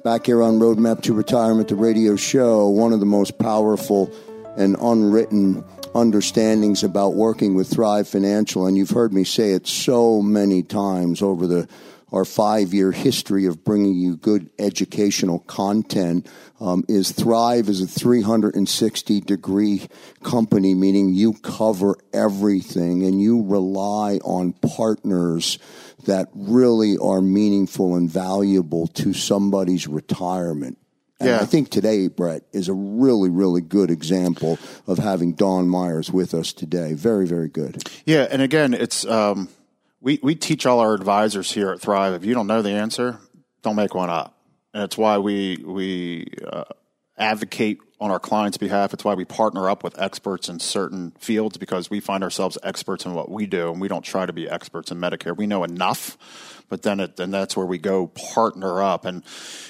S3: Back here on Roadmap to Retirement, the radio show, one of the most powerful and unwritten understandings about working with Thrive Financial, and you've heard me say it so many times over the our five year history of bringing you good educational content um, is Thrive is a 360 degree company, meaning you cover everything and you rely on partners that really are meaningful and valuable to somebody's retirement. And yeah. I think today, Brett, is a really, really good example of having Dawn Meyers with us today. Very, very good.
S4: Yeah, and again, it's um, we we teach all our advisors here at Thrive. If you don't know the answer, don't make one up, and it's why we we uh, advocate on our clients' behalf. It's why we partner up with experts in certain fields because we find ourselves experts in what we do, and we don't try to be experts in Medicare. We know enough but then it, then that's where we go partner up. And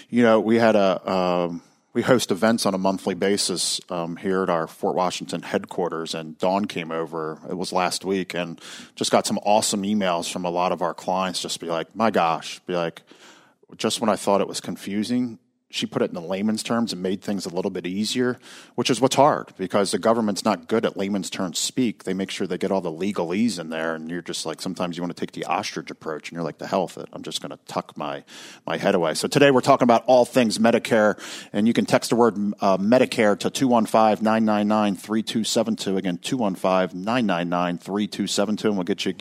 S4: you know, we had a um, we host events on a monthly basis um, here at our Fort Washington headquarters, and Dawn came over. It was last week, and just got some awesome emails from a lot of our clients. Just be like, my gosh, be like, just when I thought it was confusing, she put it in the layman's terms and made things a little bit easier, which is what's hard because the government's not good at layman's terms speak. They make sure they get all the legalese in there, and you're just like sometimes you want to take the ostrich approach, and you're like the hell with it. I'm just going to tuck my my head away. So today we're talking about all things Medicare, and you can text the word uh, Medicare to 215-999-3272 again 215-999-3272, and we'll get you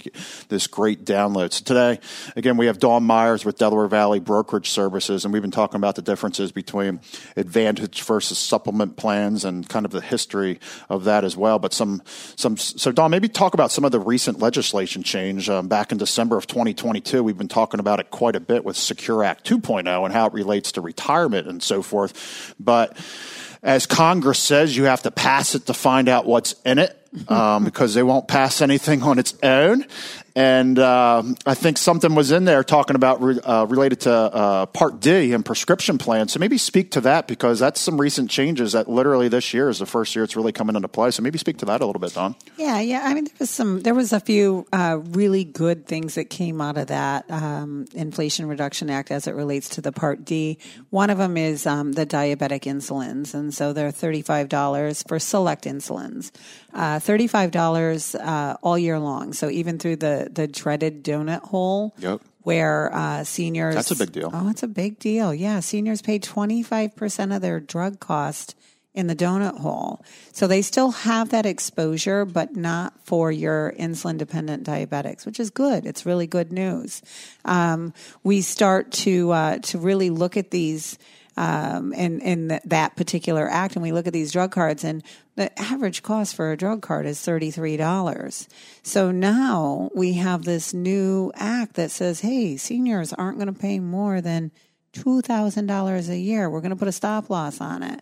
S4: this great download. So today, again, we have Dawn Meyers with Delaware Valley Brokerage Services, and we've been talking about the differences differences between advantage versus supplement plans and kind of the history of that as well. But some, some, so Dawn, maybe talk about some of the recent legislation change um, back in December of 2022. We've been talking about it quite a bit with Secure Act 2.0 and how it relates to retirement and so forth. But as Congress says, you have to pass it to find out what's in it. Um, because they won't pass anything on its own. And uh, I think something was in there talking about re- uh, related to uh, Part D and prescription plans. So maybe speak to that because that's some recent changes that literally this year is the first year it's really coming into play. So maybe speak to that a little bit, Dawn.
S5: Yeah, yeah. I mean, there was some, there was a few uh, really good things that came out of that um, Inflation Reduction Act as it relates to the Part D. One of them is um, the diabetic insulins, and so they're thirty five dollars for select insulins, uh, thirty five dollars uh, all year long. So even through the the dreaded donut hole.
S4: Yep.
S5: Where uh, seniors.
S4: That's a big deal.
S5: Oh, it's a big deal. Yeah. Seniors pay 25% of their drug cost in the donut hole. So they still have that exposure, but not for your insulin dependent diabetics, which is good. It's really good news. Um, we start to uh, to really look at these um, in in that particular act, and we look at these drug cards, and the average cost for a drug card is thirty three dollars. So now we have this new act that says, hey, seniors aren't going to pay more than two thousand dollars a year. We're going to put a stop loss on it.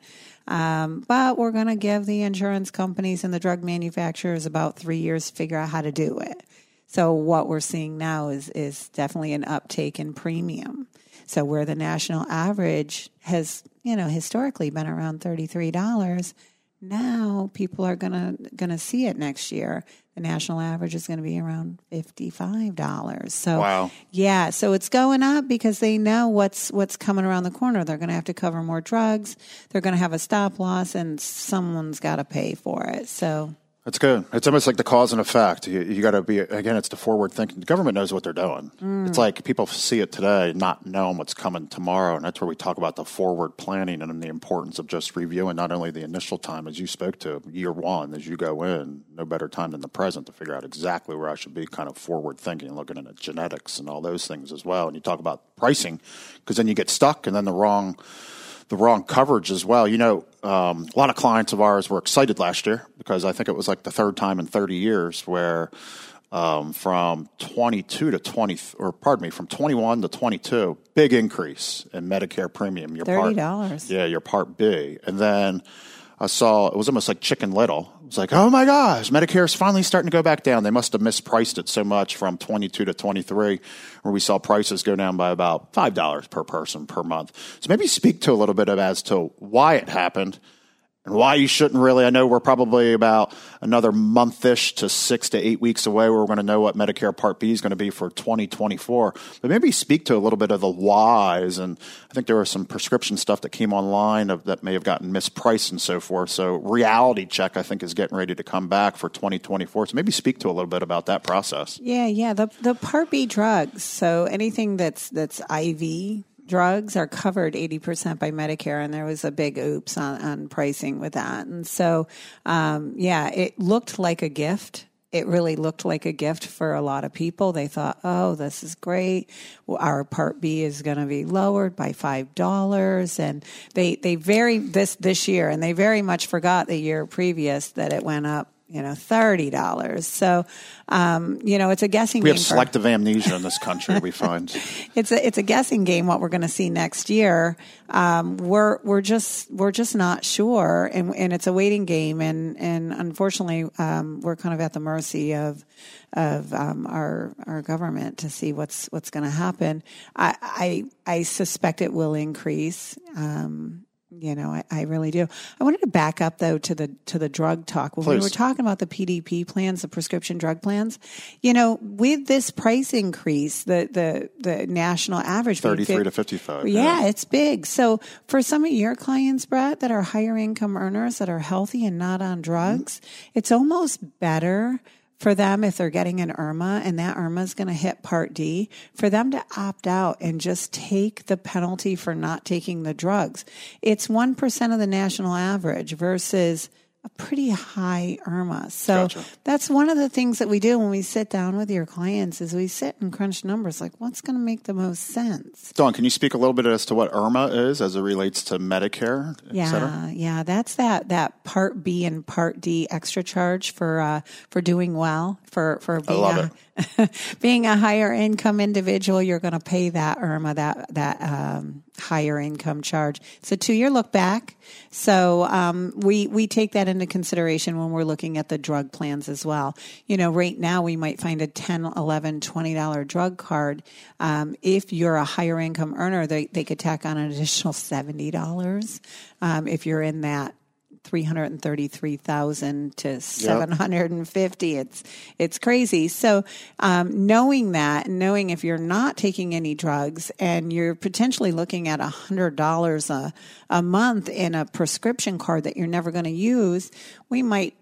S5: Um, but we're going to give the insurance companies and the drug manufacturers about three years to figure out how to do it. So what we're seeing now is is definitely an uptake in premium. So where the national average has, you know, historically been around $33, now people are going to going to see it next year. The national average is going to be around $55. So
S4: Wow.
S5: yeah, so it's going up because they know what's what's coming around the corner. They're going to have to cover more drugs. They're going to have a stop loss and someone's got to pay for it. So
S4: That's good. It's almost like the cause and effect. You, you got to be again. It's the forward thinking. The government knows what they're doing. Mm. It's like people see it today, not knowing what's coming tomorrow, and that's where we talk about the forward planning and the importance of just reviewing not only the initial time as you spoke to year one as you go in. No better time than the present to figure out exactly where I should be, kind of forward thinking, looking at genetics and all those things as well. And you talk about pricing because then you get stuck, and then the wrong the wrong coverage as well. You know, um, a lot of clients of ours were excited last year because I think it was like the third time in 30 years where um, from 22 to 20, or pardon me, from 21 to 22, big increase in Medicare premium. Your part-
S5: $30.
S4: yeah, your Part B. And then I saw it was almost like Chicken Little. It was like, oh my gosh, Medicare is finally starting to go back down. They must have mispriced it so much from 22 to 23, where we saw prices go down by about $5 per person per month. So maybe speak to a little bit of as to why it happened and why you shouldn't really. I know we're probably about another monthish to six to eight weeks away where we're going to know what Medicare Part B is going to be for 2024. But maybe speak to a little bit of the whys. And I think there was some prescription stuff that came online of, that may have gotten mispriced and so forth. So reality check, I think, is getting ready to come back for 2024. So maybe speak to a little bit about that process.
S5: Yeah, yeah. The the Part B drugs. So anything that's that's IV drugs are covered 80% by Medicare, and there was a big oops on, on pricing with that. And so, um, yeah, it looked like a gift. It really looked like a gift for a lot of people. They thought, oh, this is great. Our Part B is going to be lowered by $5. And they, they very, this, this year, and they very much forgot the year previous that it went up you know, thirty dollars. So, um, you know, it's a guessing.
S4: We
S5: game
S4: have
S5: for-
S4: selective amnesia in this country, we find.
S5: it's a it's a guessing game what we're going to see next year. Um, we're we're just we're just not sure, and and it's a waiting game, and and unfortunately, um, we're kind of at the mercy of of um, our our government to see what's what's going to happen. I, I I suspect it will increase. Um, you know, I, I really do. I wanted to back up though to the to the drug talk when we were talking about the PDP plans, the prescription drug plans. You know, with this price increase, the the the national average
S4: 33
S5: fif-
S4: to 55.
S5: yeah, it's big. So for some of your clients, Brett, that are higher income earners that are healthy and not on drugs, mm-hmm. it's almost better for them if they're getting an IRMAA and that IRMAA is going to hit Part D, for them to opt out and just take the penalty for not taking the drugs. It's 1% of the national average versus a pretty high IRMAA. So
S4: Gotcha.
S5: that's one of the things that we do when we sit down with your clients is we sit and crunch numbers like what's going to make the most sense.
S4: Dawn, can you speak a little bit as to what IRMAA is as it relates to Medicare?
S5: Yeah, yeah, that's that that Part B and Part D extra charge for uh, for doing well for for being
S4: love
S5: a, being a higher income individual. You're going to pay that IRMAA that that um, higher income charge. It's a two year look back, so um, we we take that into consideration when we're looking at the drug plans as well. You know, right now we might find a 10 11 20 dollar drug card. Um, if you're a higher income earner, they they could tack on an additional seventy dollars. Um, if you're in that 333,000 to 750 it's it's crazy. So um, knowing that knowing if you're not taking any drugs and you're potentially looking at $100 a, a month in a prescription card that you're never going to use we might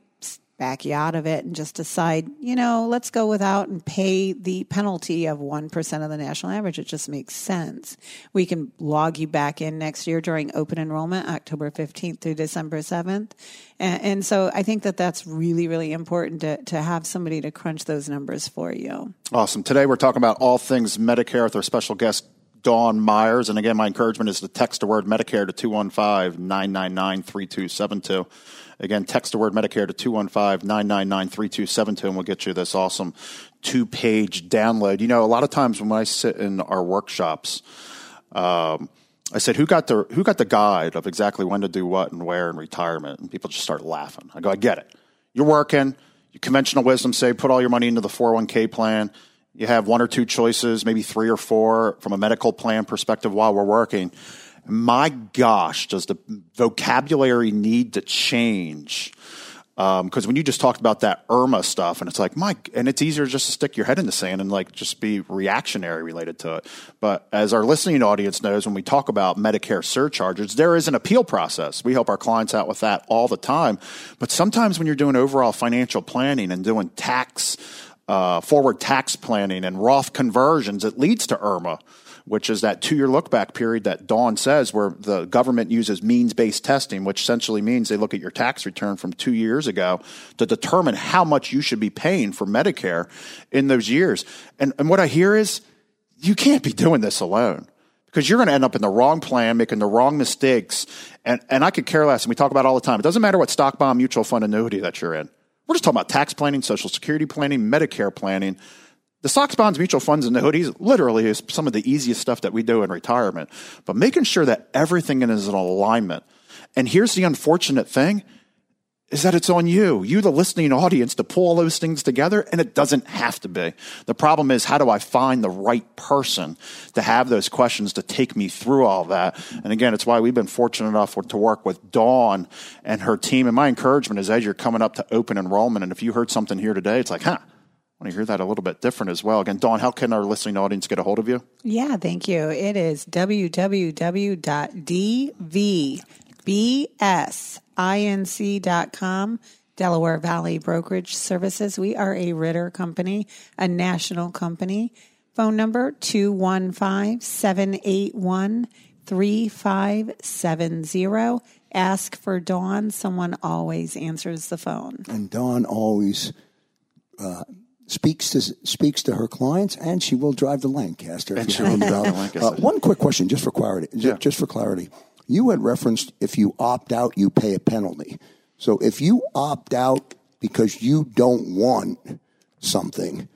S5: back you out of it and just decide, you know, let's go without and pay the penalty of 1% of the national average. It just makes sense. We can log you back in next year during open enrollment, October 15th through December 7th. And, and so I think that that's really, really important to, to have somebody to crunch those numbers for you.
S4: Awesome. Today we're talking about all things Medicare with our special guest, Dawn Meyers. And again, my encouragement is to text the word Medicare to 215 999 3272. Again, text the word Medicare to 215 999 3272, and we'll get you this awesome two page download. You know, a lot of times when I sit in our workshops, um, I said, "Who got the who got the guide of exactly when to do what and where in retirement?" And people just start laughing. I go, "I get it. You're working. You conventional wisdom say put all your money into the 401k plan. You have one or two choices, maybe three or four from a medical plan perspective while we're working. My gosh, does the vocabulary need to change?" because um, when you just talked about that IRMAA stuff, and it's like, Mike, and it's easier just to stick your head in the sand and like just be reactionary related to it. But as our listening audience knows, when we talk about Medicare surcharges, there is an appeal process. We help our clients out with that all the time. But sometimes when you're doing overall financial planning and doing tax, uh, forward tax planning and Roth conversions, it leads to IRMAA which is that two year look back period that Dawn says, where the government uses means based testing, which essentially means they look at your tax return from two years ago to determine how much you should be paying for Medicare in those years. And, and what I hear is you can't be doing this alone because you're going to end up in the wrong plan, making the wrong mistakes. And, and I could care less. And we talk about all the time. It doesn't matter what stock bond mutual fund annuity that you're in. We're just talking about tax planning, social security planning, Medicare planning the stocks, bonds, mutual funds, and the hoodies literally is some of the easiest stuff that we do in retirement. But making sure that everything is in alignment. And here's the unfortunate thing is that it's on you, you, the listening audience, to pull all those things together, and it doesn't have to be. The problem is, how do I find the right person to have those questions to take me through all that? And again, it's why we've been fortunate enough to work with Dawn and her team. And my encouragement is as you're coming up to open enrollment, and if you heard something here today, it's like, huh, I want to hear that a little bit different as well. Again, Dawn, how can our listening audience get a hold of you?
S5: Yeah, thank you. It is www.dvbsinc.com, Delaware Valley Brokerage Services. We are a Ritter company, a national company. Phone number 215 781 3570. Ask for Dawn. Someone always answers the phone.
S3: And Dawn always. Uh, speaks to speaks to her clients, and she will drive to Lancaster.
S4: And she will drive to Lancaster. Uh,
S3: one quick question, just for clarity. Yeah. Just for clarity, you had referenced if you opt out, you pay a penalty. So if you opt out because you don't want something,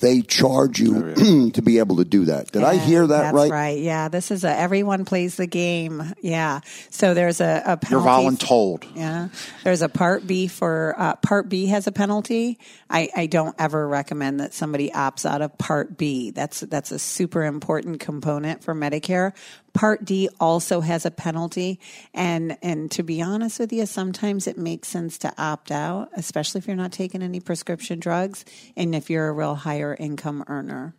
S3: they charge you oh, yeah. to be able to do that. Did yeah, I hear that
S5: that's
S3: right?
S5: right. Yeah. This is a everyone plays the game. Yeah. So there's a, a penalty.
S4: You're voluntold.
S5: Yeah. There's a part B for uh, part B has a penalty. I, I don't ever recommend that somebody opts out of part B. That's that's a super important component for Medicare. Part D also has a penalty. And, and to be honest with you, sometimes it makes sense to opt out, especially if you're not taking any prescription drugs and if you're a real higher income earner.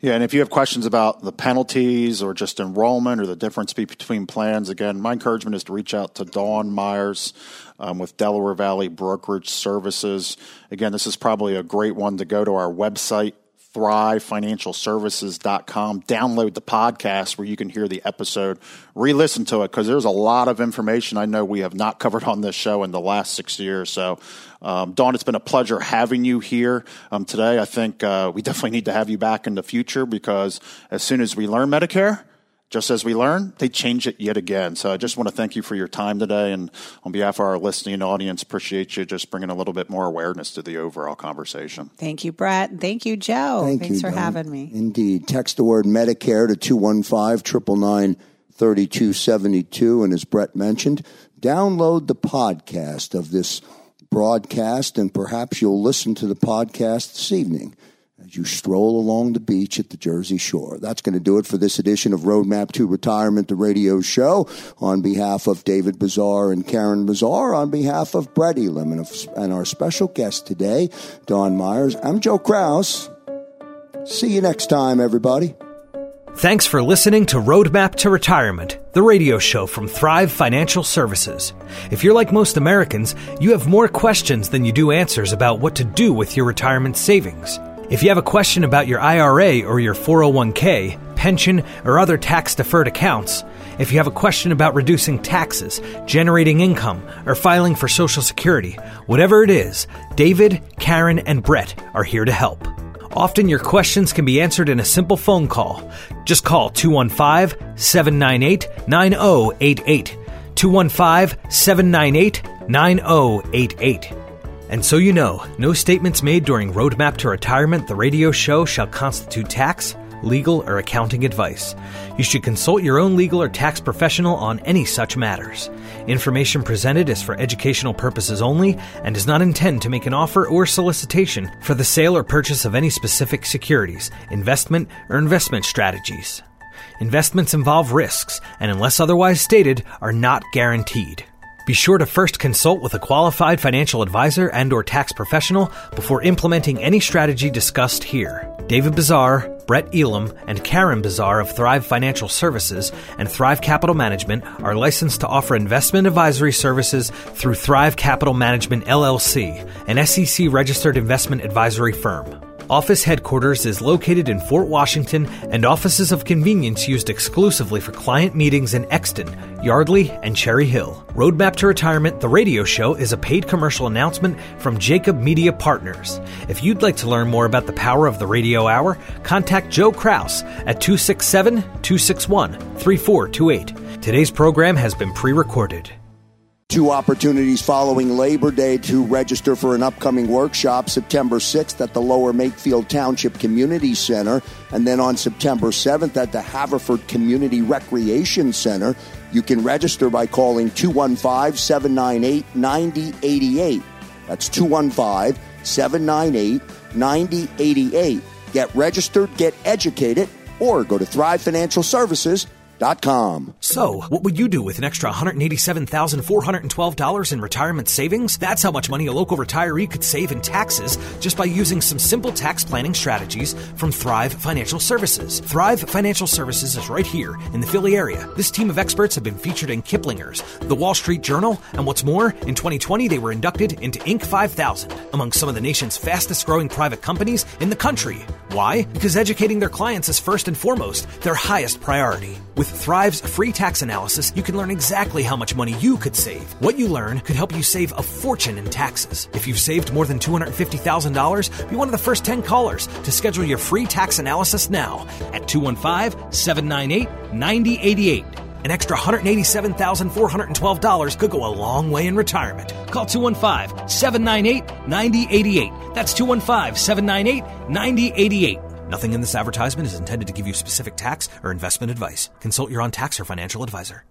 S4: Yeah, and if you have questions about the penalties or just enrollment or the difference between plans, again, my encouragement is to reach out to Dawn Meyers um, with Delaware Valley Brokerage Services. Again, this is probably a great one to go to our website, thrivefinancialservices.com. Download the podcast where you can hear the episode, re listen to it, because there's a lot of information I know we have not covered on this show in the last six years. So, um, Dawn, it's been a pleasure having you here um, today. I think uh, we definitely need to have you back in the future because as soon as we learn Medicare, just as we learn, they change it yet again. So I just want to thank you for your time today. And on behalf of our listening audience, appreciate you just bringing a little bit more awareness to the overall conversation.
S5: Thank you, Brett. Thank you, Joe.
S3: Thank
S5: Thanks
S3: you,
S5: for
S3: Dawn.
S5: having me.
S3: Indeed. Text the word Medicare to 215 3272. And as Brett mentioned, download the podcast of this broadcast, and perhaps you'll listen to the podcast this evening as you stroll along the beach at the Jersey Shore. That's going to do it for this edition of Roadmap to Retirement, the radio show. On behalf of David Bazaar and Karen Bazaar, on behalf of Brett Elam and, and our special guest today, Dawn Meyers, I'm Joe Kraus. See you next time, everybody.
S2: Thanks for listening to Roadmap to Retirement, the radio show from Thrive Financial Services. If you're like most Americans, you have more questions than you do answers about what to do with your retirement savings. If you have a question about your IRA or your 401k, pension, or other tax deferred accounts, if you have a question about reducing taxes, generating income, or filing for Social Security, whatever it is, David, Karen, and Brett are here to help. Often your questions can be answered in a simple phone call. Just call 215 798 9088. 215 798 9088. And so you know, no statements made during Roadmap to Retirement, the radio show, shall constitute tax, legal, or accounting advice. You should consult your own legal or tax professional on any such matters. Information presented is for educational purposes only and does not intend to make an offer or solicitation for the sale or purchase of any specific securities, investment, or investment strategies. Investments involve risks and, unless otherwise stated, are not guaranteed. Be sure to first consult with a qualified financial advisor and or tax professional before implementing any strategy discussed here. David Bazaar, Brett Elam, and Karen Bazaar of Thrive Financial Services and Thrive Capital Management are licensed to offer investment advisory services through Thrive Capital Management LLC, an SEC registered investment advisory firm. Office headquarters is located in Fort Washington, and offices of convenience used exclusively for client meetings in Exton, Yardley, and Cherry Hill. Roadmap to Retirement, the radio show, is a paid commercial announcement from Jacob Media Partners. If you'd like to learn more about the power of the radio hour, contact Joe Kraus at 267 261 3428. Today's program has been pre recorded.
S3: Two opportunities following Labor Day to register for an upcoming workshop September 6th at the Lower Makefield Township Community Center, and then on September 7th at the Haverford Community Recreation Center. You can register by calling 215 798 9088. That's 215 798 9088. Get registered, get educated, or go to thrivefinancialservices.com
S2: So, what would you do with an extra $187,412 in retirement savings? That's how much money a local retiree could save in taxes just by using some simple tax planning strategies from Thrive Financial Services. Thrive Financial Services is right here in the Philly area. This team of experts have been featured in Kiplinger's, The Wall Street Journal, and what's more, in 2020 they were inducted into Inc. 5000 among some of the nation's fastest growing private companies in the country. Why? Because educating their clients is first and foremost their highest priority. With Thrive's free tax analysis, you can learn exactly how much money you could save. What you learn could help you save a fortune in taxes. If you've saved more than $250,000, be one of the first 10 callers to schedule your free tax analysis now at 215 798 9088. An extra $187,412 could go a long way in retirement. Call 215 798 9088. That's 215 798 9088. Nothing in this advertisement is intended to give you specific tax or investment advice. Consult your on tax or financial advisor.